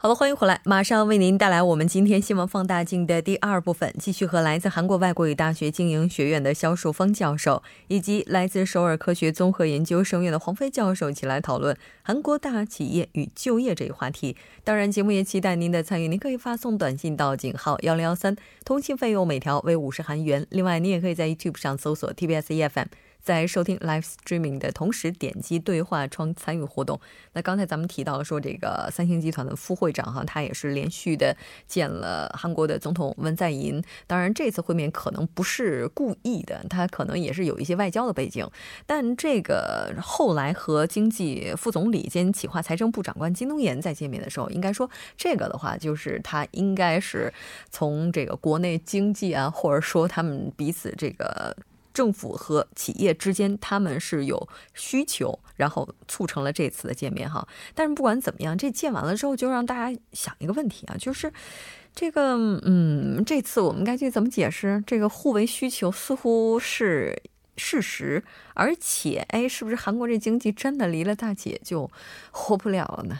好了，欢迎回来，马上为您带来我们今天新闻放大镜的第二部分，继续和来自韩国外国语大学经营学院的肖树峰教授，以及来自首尔科学综合研究生院的黄飞教授一起来讨论韩国大企业与就业这一话题。当然，节目也期待您的参与，您可以发送短信到井号幺零幺三，通信费用每条为五十韩元。另外，您也可以在 YouTube 上搜索 TBS EFM。在收听 live streaming 的同时，点击对话窗参与活动。那刚才咱们提到说，这个三星集团的副会长哈，他也是连续的见了韩国的总统文在寅。当然，这次会面可能不是故意的，他可能也是有一些外交的背景。但这个后来和经济副总理兼企划财政部长官金东延在见面的时候，应该说这个的话，就是他应该是从这个国内经济啊，或者说他们彼此这个。政府和企业之间，他们是有需求，然后促成了这次的见面哈。但是不管怎么样，这见完了之后，就让大家想一个问题啊，就是这个，嗯，这次我们该去怎么解释这个互为需求似乎是事实，而且，哎，是不是韩国这经济真的离了大姐就活不了了呢？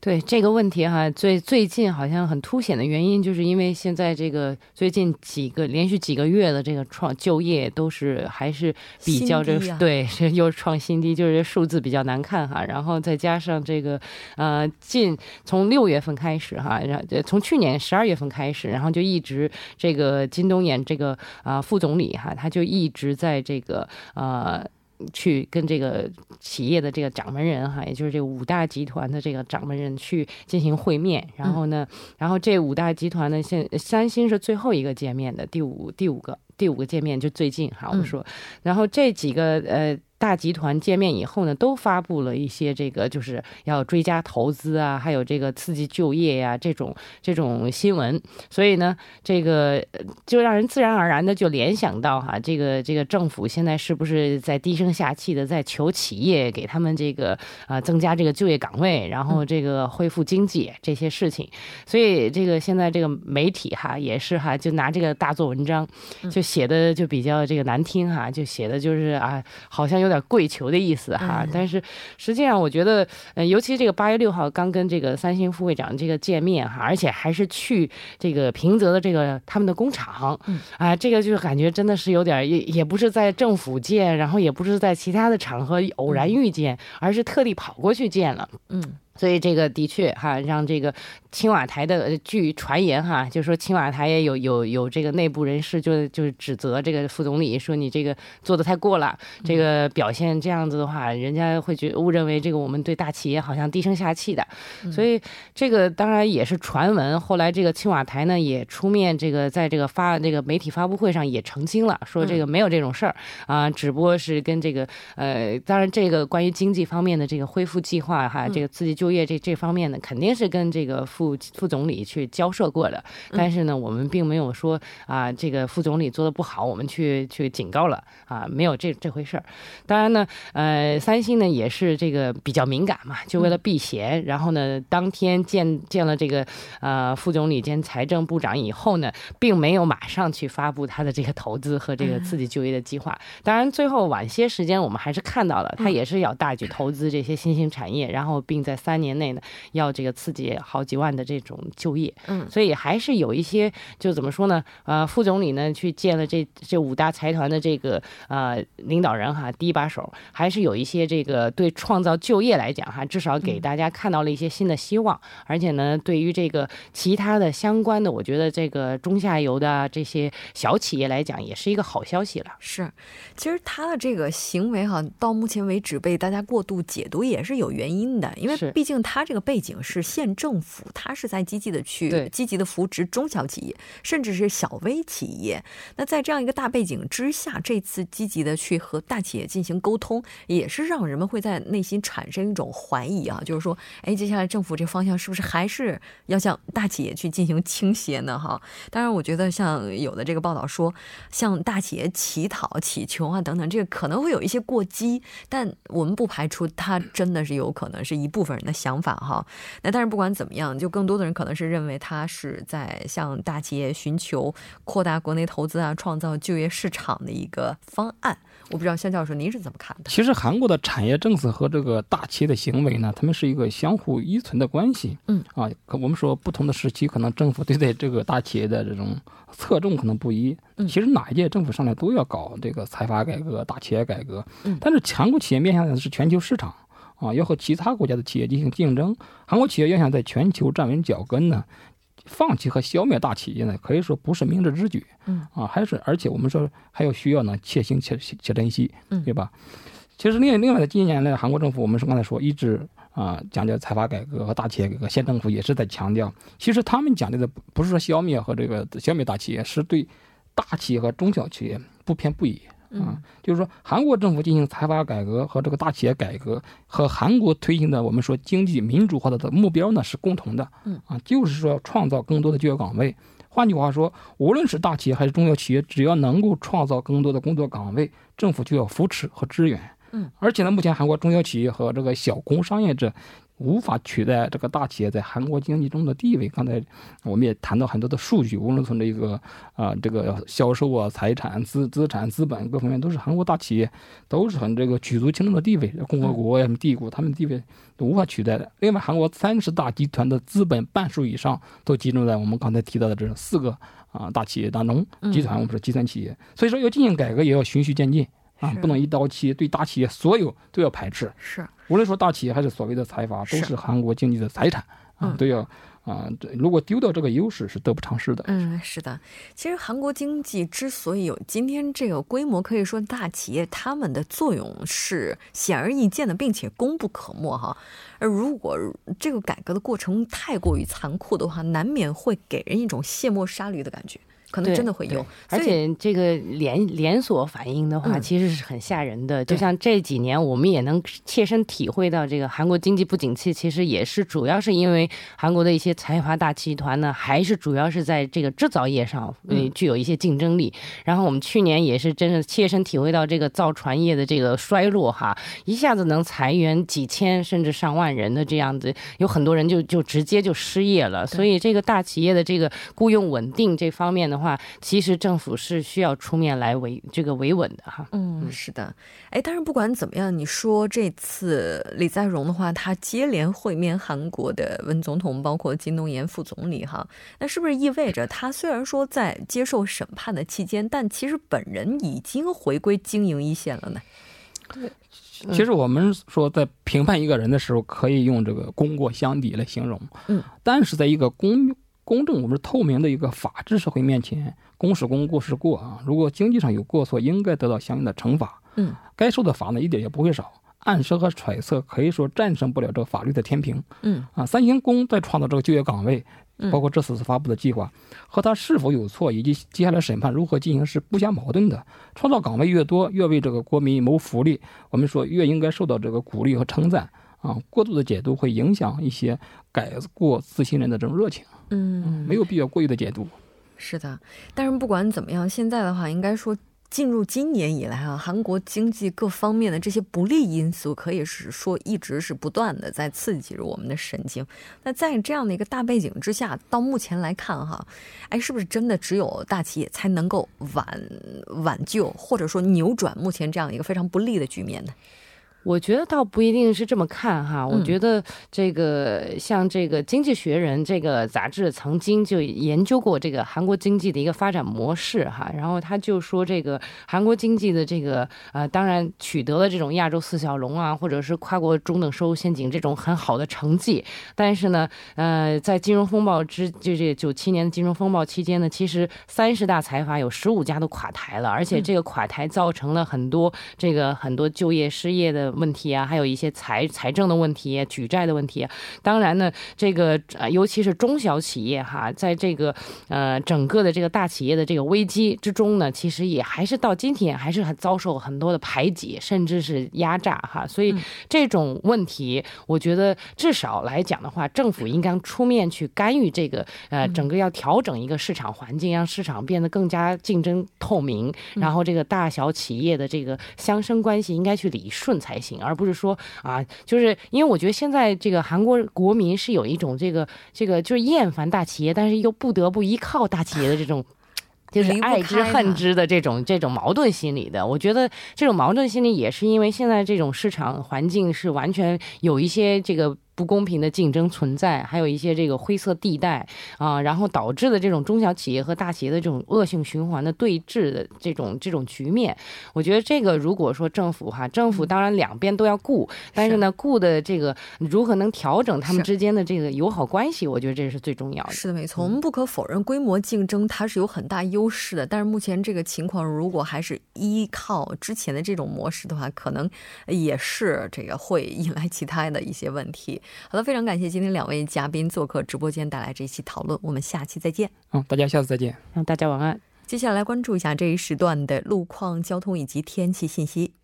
对这个问题哈，最最近好像很凸显的原因，就是因为现在这个最近几个连续几个月的这个创就业都是还是比较这个对是又创新低，就是数字比较难看哈。然后再加上这个呃，近从六月份开始哈，然后从去年十二月份开始，然后就一直这个金东延这个啊副总理哈，他就一直在这个呃。去跟这个企业的这个掌门人哈，也就是这五大集团的这个掌门人去进行会面，然后呢，然后这五大集团呢，现三星是最后一个见面的第五第五个第五个见面就最近哈，我们说，然后这几个呃。大集团见面以后呢，都发布了一些这个就是要追加投资啊，还有这个刺激就业呀这种这种新闻。所以呢，这个就让人自然而然的就联想到哈，这个这个政府现在是不是在低声下气的在求企业给他们这个啊增加这个就业岗位，然后这个恢复经济这些事情。所以这个现在这个媒体哈也是哈，就拿这个大做文章，就写的就比较这个难听哈，就写的就是啊，好像有。有点跪求的意思哈，但是实际上我觉得，呃，尤其这个八月六号刚跟这个三星副会长这个见面哈，而且还是去这个平泽的这个他们的工厂，啊，这个就是感觉真的是有点也也不是在政府见，然后也不是在其他的场合偶然遇见，而是特地跑过去见了，嗯。所以这个的确哈，让这个青瓦台的据传言哈，就说青瓦台也有有有这个内部人士就就是指责这个副总理说你这个做的太过了，这个表现这样子的话，人家会觉误认为这个我们对大企业好像低声下气的。所以这个当然也是传闻。后来这个青瓦台呢也出面这个在这个发这个媒体发布会上也澄清了，说这个没有这种事儿啊，只不过是跟这个呃，当然这个关于经济方面的这个恢复计划哈，这个刺激就业这这方面呢，肯定是跟这个副副总理去交涉过的，但是呢，我们并没有说啊，这个副总理做的不好，我们去去警告了啊，没有这这回事儿。当然呢，呃，三星呢也是这个比较敏感嘛，就为了避嫌，然后呢，当天见见了这个呃副总理兼财政部长以后呢，并没有马上去发布他的这个投资和这个刺激就业的计划。当然，最后晚些时间我们还是看到了，他也是要大举投资这些新兴产业，然后并在三。年内呢，要这个刺激好几万的这种就业，嗯，所以还是有一些，就怎么说呢？呃，副总理呢去见了这这五大财团的这个呃领导人哈，第一把手，还是有一些这个对创造就业来讲哈，至少给大家看到了一些新的希望，而且呢，对于这个其他的相关的，我觉得这个中下游的这些小企业来讲，也是一个好消息了。是，其实他的这个行为哈，到目前为止被大家过度解读也是有原因的，因为。毕竟他这个背景是县政府，他是在积极的去积极的扶植中小企业，甚至是小微企业。那在这样一个大背景之下，这次积极的去和大企业进行沟通，也是让人们会在内心产生一种怀疑啊，就是说，哎，接下来政府这方向是不是还是要向大企业去进行倾斜呢？哈，当然，我觉得像有的这个报道说，向大企业乞讨、乞求啊等等，这个可能会有一些过激，但我们不排除它真的是有可能是一部分人的想法哈。那但是不管怎么样，就更多的人可能是认为他是在向大企业寻求扩大国内投资啊、创造就业市场的一个方案。我不知道肖教授您是怎么看的？其实韩国的产业政策和这个大企业的行为呢，他们是一个相互依存的关系。嗯啊，可我们说不同的时期，可能政府对待这个大企业的这种侧重可能不一。嗯，其实哪一届政府上来都要搞这个财阀改革、大企业改革。嗯，但是韩国企业面向的是全球市场啊，要和其他国家的企业进行竞争。韩国企业要想在全球站稳脚跟呢？放弃和消灭大企业呢，可以说不是明智之举。嗯啊，还是而且我们说还有需要呢，且行且且珍惜，对吧？其实另另外的近年来，韩国政府我们是刚才说一直啊讲究财阀改革和大企业改革，县政府也是在强调。其实他们讲究的不是说消灭和这个消灭大企业，是对大企业和中小企业不偏不倚。啊，就是说，韩国政府进行财阀改革和这个大企业改革，和韩国推行的我们说经济民主化的的目标呢是共同的。嗯，啊，就是说创造更多的就业岗位。换句话说，无论是大企业还是中小企业，只要能够创造更多的工作岗位，政府就要扶持和支援。嗯，而且呢，目前韩国中小企业和这个小工商业者。无法取代这个大企业在韩国经济中的地位。刚才我们也谈到很多的数据，无论从这个啊这个销售啊、财产、资资产、资本各方面，都是韩国大企业都是很这个举足轻重的地位。共和国呀、帝国，他们地位都无法取代的。另外，韩国三十大集团的资本半数以上都集中在我们刚才提到的这四个啊大企业当中。集团我们说集团企业，所以说要进行改革，也要循序渐进。啊，不能一刀切，对大企业所有都要排斥。是，无论说大企业还是所谓的财阀，都是韩国经济的财产啊，都要啊，对如果丢掉这个优势是得不偿失的。嗯，是的。其实韩国经济之所以有今天这个规模，可以说大企业他们的作用是显而易见的，并且功不可没哈。而如果这个改革的过程太过于残酷的话，难免会给人一种卸磨杀驴的感觉。可能真的会有，而且这个连连锁反应的话，其实是很吓人的。就像这几年，我们也能切身体会到，这个韩国经济不景气，其实也是主要是因为韩国的一些财阀大集团呢，还是主要是在这个制造业上，嗯，具有一些竞争力。然后我们去年也是真的切身体会到这个造船业的这个衰落哈，一下子能裁员几千甚至上万人的这样子，有很多人就就直接就失业了。所以这个大企业的这个雇佣稳定这方面呢。话其实政府是需要出面来维这个维稳的哈。嗯，是的。哎，但是不管怎么样，你说这次李在镕的话，他接连会面韩国的文总统，包括金东延副总理哈，那是不是意味着他虽然说在接受审判的期间，但其实本人已经回归经营一线了呢？对，其实我们说在评判一个人的时候，可以用这个功过相抵来形容。嗯，但是在一个公。公正，我们是透明的一个法治社会面前，公是公，过是过啊。如果经济上有过错，应该得到相应的惩罚。嗯，该受的罚呢，一点也不会少。暗示和揣测可以说战胜不了这个法律的天平。嗯，啊，三星公在创造这个就业岗位，包括这次发布的计划，和他是否有错，以及接下来审判如何进行是不相矛盾的。创造岗位越多，越为这个国民谋福利，我们说越应该受到这个鼓励和称赞。啊，过度的解读会影响一些改过自新人的这种热情。嗯，没有必要过于的解读。是的，但是不管怎么样，现在的话，应该说进入今年以来啊，韩国经济各方面的这些不利因素，可以是说一直是不断的在刺激着我们的神经。那在这样的一个大背景之下，到目前来看哈，哎，是不是真的只有大企业才能够挽挽救，或者说扭转目前这样一个非常不利的局面呢？我觉得倒不一定是这么看哈，我觉得这个像这个《经济学人》这个杂志曾经就研究过这个韩国经济的一个发展模式哈，然后他就说这个韩国经济的这个呃，当然取得了这种亚洲四小龙啊，或者是跨国中等收入陷阱这种很好的成绩，但是呢，呃，在金融风暴之就这九七年的金融风暴期间呢，其实三十大财阀有十五家都垮台了，而且这个垮台造成了很多这个很多就业失业的。的问题啊，还有一些财财政的问题、举债的问题。当然呢，这个呃尤其是中小企业哈，在这个呃整个的这个大企业的这个危机之中呢，其实也还是到今天还是很遭受很多的排挤，甚至是压榨哈。所以这种问题，我觉得至少来讲的话，政府应该出面去干预这个呃整个要调整一个市场环境，让市场变得更加竞争透明，然后这个大小企业的这个相生关系应该去理顺才行，而不是说啊，就是因为我觉得现在这个韩国国民是有一种这个这个就是厌烦大企业，但是又不得不依靠大企业的这种。就是爱之恨之的这种这种矛盾心理的，我觉得这种矛盾心理也是因为现在这种市场环境是完全有一些这个。不公平的竞争存在，还有一些这个灰色地带啊，然后导致的这种中小企业和大企业的这种恶性循环的对峙的这种这种局面，我觉得这个如果说政府哈，政府当然两边都要顾，但是呢，顾的这个如何能调整他们之间的这个友好关系，我觉得这是最重要的。是的，没错，我们不可否认规模竞争它是有很大优势的，但是目前这个情况如果还是依靠之前的这种模式的话，可能也是这个会引来其他的一些问题。好的，非常感谢今天两位嘉宾做客直播间带来这一期讨论，我们下期再见。嗯，大家下次再见。嗯，大家晚安。接下来关注一下这一时段的路况、交通以及天气信息。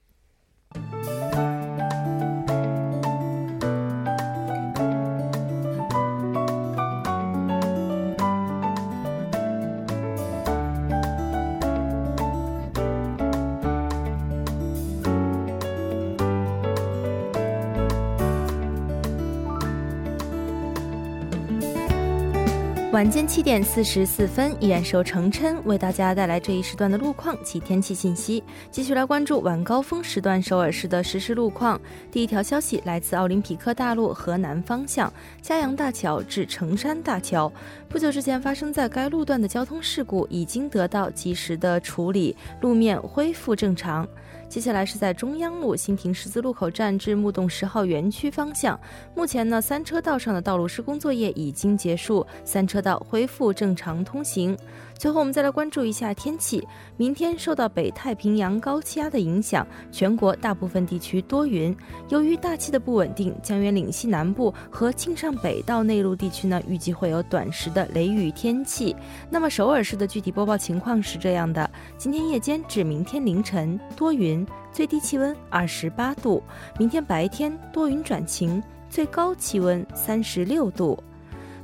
晚间七点四十四分，依然是由程琛为大家带来这一时段的路况及天气信息。继续来关注晚高峰时段首尔市的实时路况。第一条消息来自奥林匹克大路河南方向嘉阳大桥至成山大桥，不久之前发生在该路段的交通事故已经得到及时的处理，路面恢复正常。接下来是在中央路新亭十字路口站至木洞十号园区方向，目前呢三车道上的道路施工作业已经结束，三车道恢复正常通行。最后，我们再来关注一下天气。明天受到北太平洋高气压的影响，全国大部分地区多云。由于大气的不稳定，江源岭西南部和庆尚北道内陆地区呢，预计会有短时的雷雨天气。那么首尔市的具体播报情况是这样的：今天夜间至明天凌晨多云，最低气温二十八度；明天白天多云转晴，最高气温三十六度。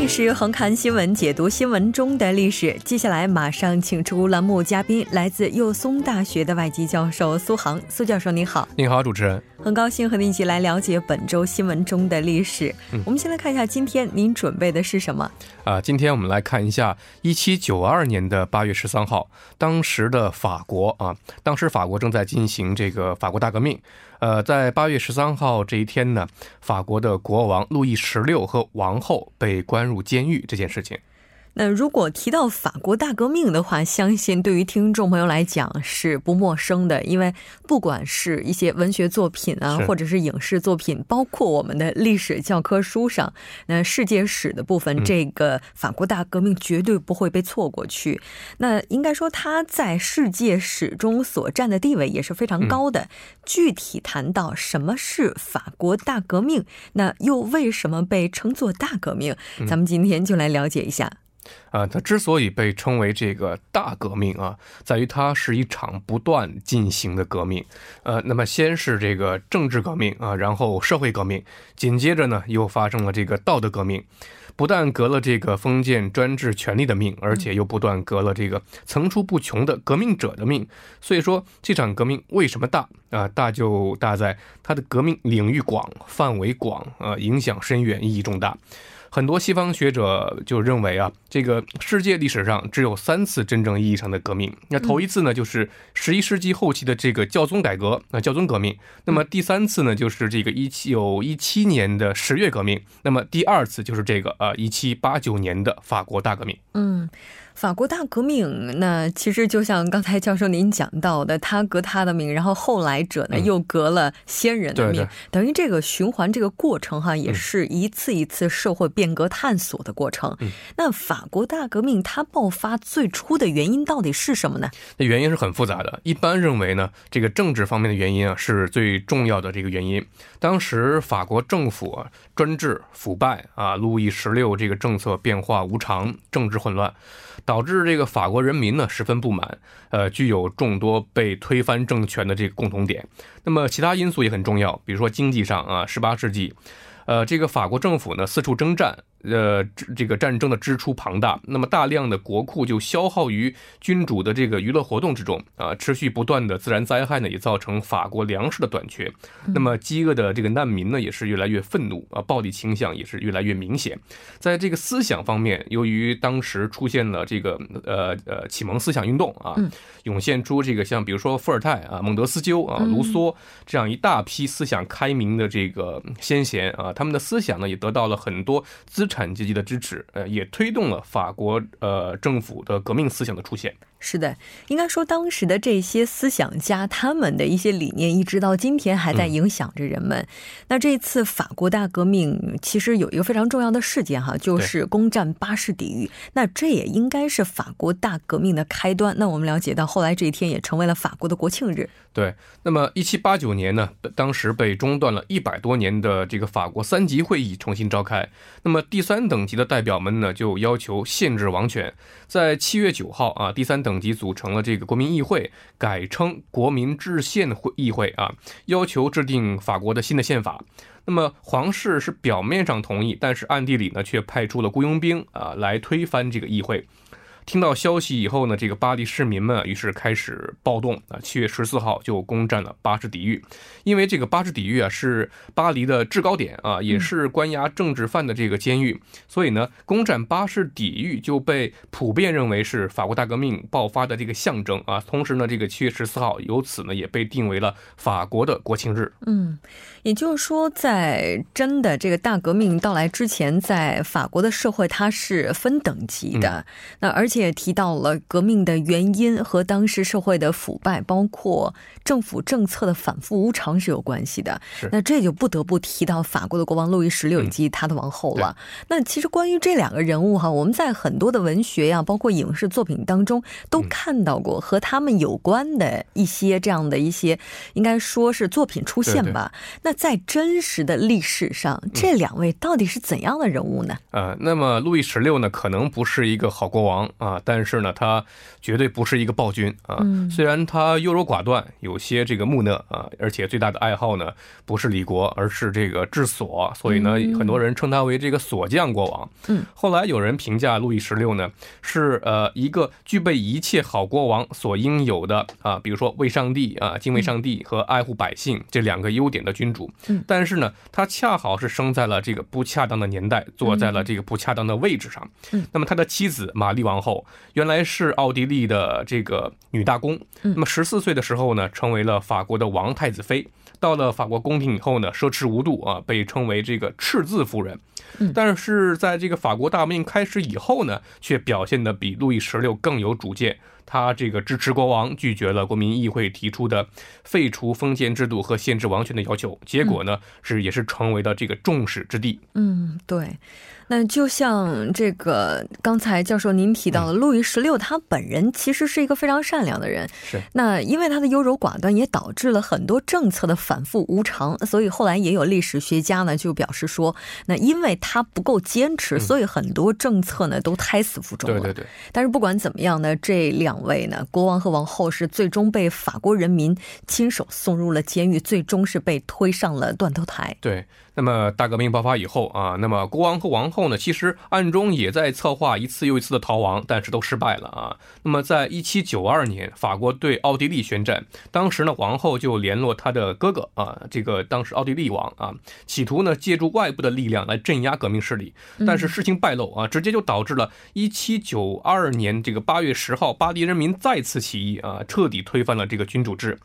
历史横看新闻，解读新闻中的历史。接下来马上请出栏目嘉宾，来自幼松大学的外籍教授苏杭。苏教授您好，您好，主持人，很高兴和您一起来了解本周新闻中的历史。我们先来看一下今天您准备的是什么啊？今天我们来看一下一七九二年的八月十三号，当时的法国啊，当时法国正在进行这个法国大革命。呃，在八月十三号这一天呢，法国的国王路易十六和王后被关入监狱这件事情。那如果提到法国大革命的话，相信对于听众朋友来讲是不陌生的，因为不管是一些文学作品啊，或者是影视作品，包括我们的历史教科书上，那世界史的部分，这个法国大革命绝对不会被错过去。那应该说，它在世界史中所占的地位也是非常高的。具体谈到什么是法国大革命，那又为什么被称作大革命？咱们今天就来了解一下。啊，它之所以被称为这个大革命啊，在于它是一场不断进行的革命。呃，那么先是这个政治革命啊，然后社会革命，紧接着呢又发生了这个道德革命，不但革了这个封建专制权力的命，而且又不断革了这个层出不穷的革命者的命。所以说，这场革命为什么大啊？大就大在它的革命领域广、范围广，呃，影响深远、意义重大。很多西方学者就认为啊，这个世界历史上只有三次真正意义上的革命。那头一次呢，就是十一世纪后期的这个教宗改革，那教宗革命。那么第三次呢，就是这个一九一七年的十月革命。那么第二次就是这个呃一七八九年的法国大革命。嗯。法国大革命，那其实就像刚才教授您讲到的，他革他的命，然后后来者呢又革了先人的命，等于这个循环这个过程哈，也是一次一次社会变革探索的过程。那法国大革命它爆发最初的原因到底是什么呢？那原因是很复杂的，一般认为呢，这个政治方面的原因啊是最重要的这个原因。当时法国政府啊专制腐败啊，路易十六这个政策变化无常，政治混乱。导致这个法国人民呢十分不满，呃，具有众多被推翻政权的这个共同点。那么其他因素也很重要，比如说经济上啊，十八世纪，呃，这个法国政府呢四处征战。呃，这个战争的支出庞大，那么大量的国库就消耗于君主的这个娱乐活动之中啊，持续不断的自然灾害呢，也造成法国粮食的短缺。那么饥饿的这个难民呢，也是越来越愤怒啊，暴力倾向也是越来越明显。在这个思想方面，由于当时出现了这个呃呃启蒙思想运动啊，涌现出这个像比如说伏尔泰啊、孟德斯鸠啊、卢梭这样一大批思想开明的这个先贤啊，他们的思想呢，也得到了很多资。产阶级的支持，呃，也推动了法国呃政府的革命思想的出现。是的，应该说当时的这些思想家，他们的一些理念，一直到今天还在影响着人们。那这次法国大革命其实有一个非常重要的事件哈，就是攻占巴士底狱。那这也应该是法国大革命的开端。那我们了解到，后来这一天也成为了法国的国庆日。对，那么一七八九年呢，当时被中断了一百多年的这个法国三级会议重新召开。那么第第三等级的代表们呢，就要求限制王权。在七月九号啊，第三等级组成了这个国民议会，改称国民制宪会议会啊，要求制定法国的新的宪法。那么皇室是表面上同意，但是暗地里呢，却派出了雇佣兵啊，来推翻这个议会。听到消息以后呢，这个巴黎市民们于是开始暴动啊。七月十四号就攻占了巴士底狱，因为这个巴士底狱啊是巴黎的制高点啊，也是关押政治犯的这个监狱，所以呢，攻占巴士底狱就被普遍认为是法国大革命爆发的这个象征啊。同时呢，这个七月十四号由此呢也被定为了法国的国庆日。嗯，也就是说，在真的这个大革命到来之前，在法国的社会它是分等级的，那而且。也提到了革命的原因和当时社会的腐败，包括政府政策的反复无常是有关系的。那这就不得不提到法国的国王路易十六以及他的王后了。那其实关于这两个人物哈，我们在很多的文学呀，包括影视作品当中都看到过和他们有关的一些这样的一些，应该说是作品出现吧。那在真实的历史上，这两位到底是怎样的人物呢？呃，那么路易十六呢，可能不是一个好国王啊。啊，但是呢，他绝对不是一个暴君啊。虽然他优柔寡断，有些这个木讷啊，而且最大的爱好呢，不是李国，而是这个治所。所以呢，很多人称他为这个锁匠国王。嗯，后来有人评价路易十六呢，是呃一个具备一切好国王所应有的啊，比如说为上帝啊、敬畏上帝和爱护百姓这两个优点的君主。嗯，但是呢，他恰好是生在了这个不恰当的年代，坐在了这个不恰当的位置上。嗯，那么他的妻子玛丽王后。原来是奥地利的这个女大公，那么十四岁的时候呢，成为了法国的王太子妃。到了法国宫廷以后呢，奢侈无度啊，被称为这个赤字夫人。但是在这个法国大革命开始以后呢，却表现的比路易十六更有主见。他这个支持国王，拒绝了国民议会提出的废除封建制度和限制王权的要求。结果呢，是也是成为了这个众矢之的。嗯，对。那就像这个刚才教授您提到的，路易十六他本人其实是一个非常善良的人。是。那因为他的优柔寡断，也导致了很多政策的反复无常。所以后来也有历史学家呢就表示说，那因为他不够坚持，所以很多政策呢都胎死腹中了。对对对。但是不管怎么样呢，这两。两位呢，国王和王后是最终被法国人民亲手送入了监狱，最终是被推上了断头台。对。那么大革命爆发以后啊，那么国王和王后呢，其实暗中也在策划一次又一次的逃亡，但是都失败了啊。那么在一七九二年，法国对奥地利宣战，当时呢，王后就联络他的哥哥啊，这个当时奥地利王啊，企图呢借助外部的力量来镇压革命势力，但是事情败露啊，直接就导致了一七九二年这个八月十号，巴黎人民再次起义啊，彻底推翻了这个君主制。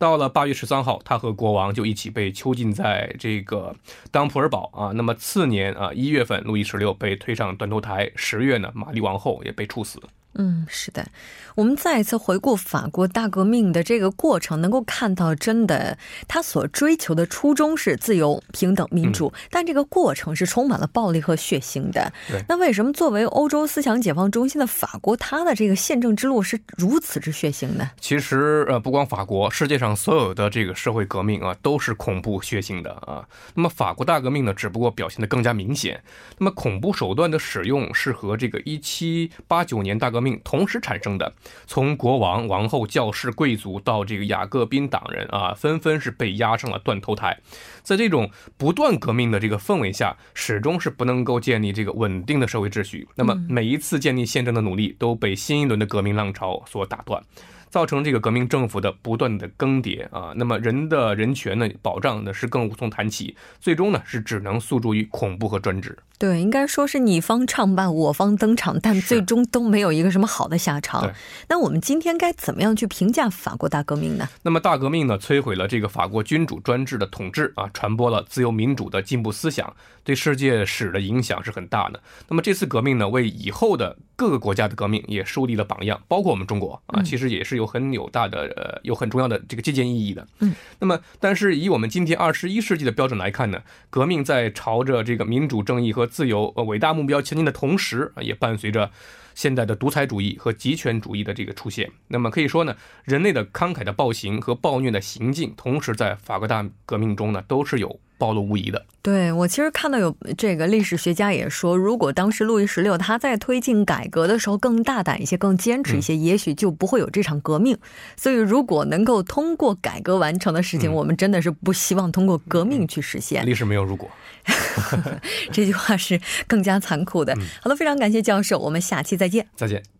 到了八月十三号，他和国王就一起被囚禁在这个当普尔堡啊。那么次年啊，一月份，路易十六被推上断头台，十月呢，玛丽王后也被处死。嗯，是的，我们再一次回顾法国大革命的这个过程，能够看到，真的，他所追求的初衷是自由、平等、民主，但这个过程是充满了暴力和血腥的。那为什么作为欧洲思想解放中心的法国，它的这个宪政之路是如此之血腥呢？其实，呃，不光法国，世界上所有的这个社会革命啊，都是恐怖血腥的啊。那么，法国大革命呢，只不过表现的更加明显。那么，恐怖手段的使用是和这个一七八九年大革命同时产生的，从国王、王后、教士、贵族到这个雅各宾党人啊，纷纷是被押上了断头台。在这种不断革命的这个氛围下，始终是不能够建立这个稳定的社会秩序。那么每一次建立宪政的努力都被新一轮的革命浪潮所打断。造成这个革命政府的不断的更迭啊，那么人的人权呢保障呢是更无从谈起，最终呢是只能诉诸于恐怖和专制。对，应该说是你方唱罢我方登场，但最终都没有一个什么好的下场。那我们今天该怎么样去评价法国大革命呢？那么大革命呢摧毁了这个法国君主专制的统治啊，传播了自由民主的进步思想，对世界史的影响是很大的。那么这次革命呢为以后的各个国家的革命也树立了榜样，包括我们中国啊，其实也是。有很有大的呃，有很重要的这个借鉴意义的。嗯，那么，但是以我们今天二十一世纪的标准来看呢，革命在朝着这个民主、正义和自由呃伟大目标前进的同时，也伴随着现代的独裁主义和极权主义的这个出现。那么可以说呢，人类的慷慨的暴行和暴虐的行径，同时在法国大革命中呢，都是有。暴露无遗的。对我其实看到有这个历史学家也说，如果当时路易十六他在推进改革的时候更大胆一些、更坚持一些，也许就不会有这场革命。所以，如果能够通过改革完成的事情，我们真的是不希望通过革命去实现。历史没有如果，这句话是更加残酷的。好的，非常感谢教授，我们下期再见。再见。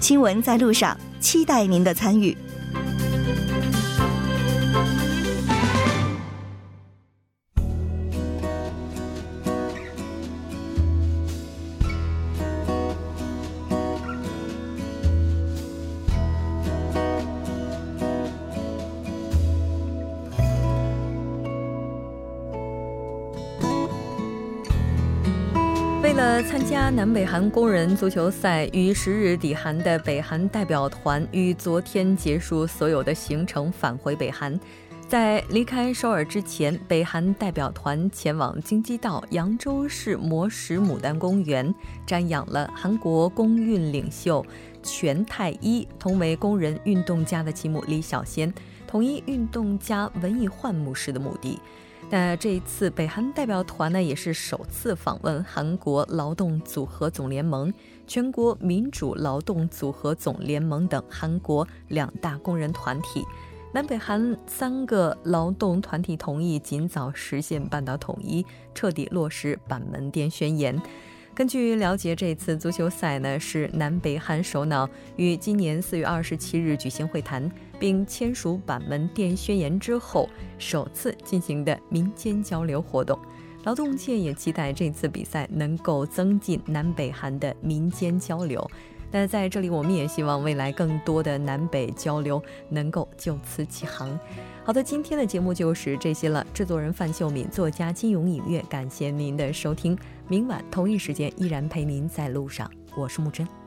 新闻在路上，期待您的参与。南北韩工人足球赛于十日抵韩的北韩代表团于昨天结束所有的行程，返回北韩。在离开首尔之前，北韩代表团前往京畿道扬州市磨石牡丹公园，瞻仰了韩国工运领袖全泰一同为工人运动家的其母李小仙，统一运动家文艺焕牧师的目的。那这一次，北韩代表团呢也是首次访问韩国劳动组合总联盟、全国民主劳动组合总联盟等韩国两大工人团体。南北韩三个劳动团体同意尽早实现半岛统一，彻底落实板门店宣言。根据了解，这次足球赛呢是南北韩首脑于今年四月二十七日举行会谈，并签署板门店宣言之后首次进行的民间交流活动。劳动界也期待这次比赛能够增进南北韩的民间交流。那在这里，我们也希望未来更多的南北交流能够就此起航。好的，今天的节目就是这些了。制作人范秀敏，作家金勇隐月，感谢您的收听。明晚同一时间依然陪您在路上，我是木真。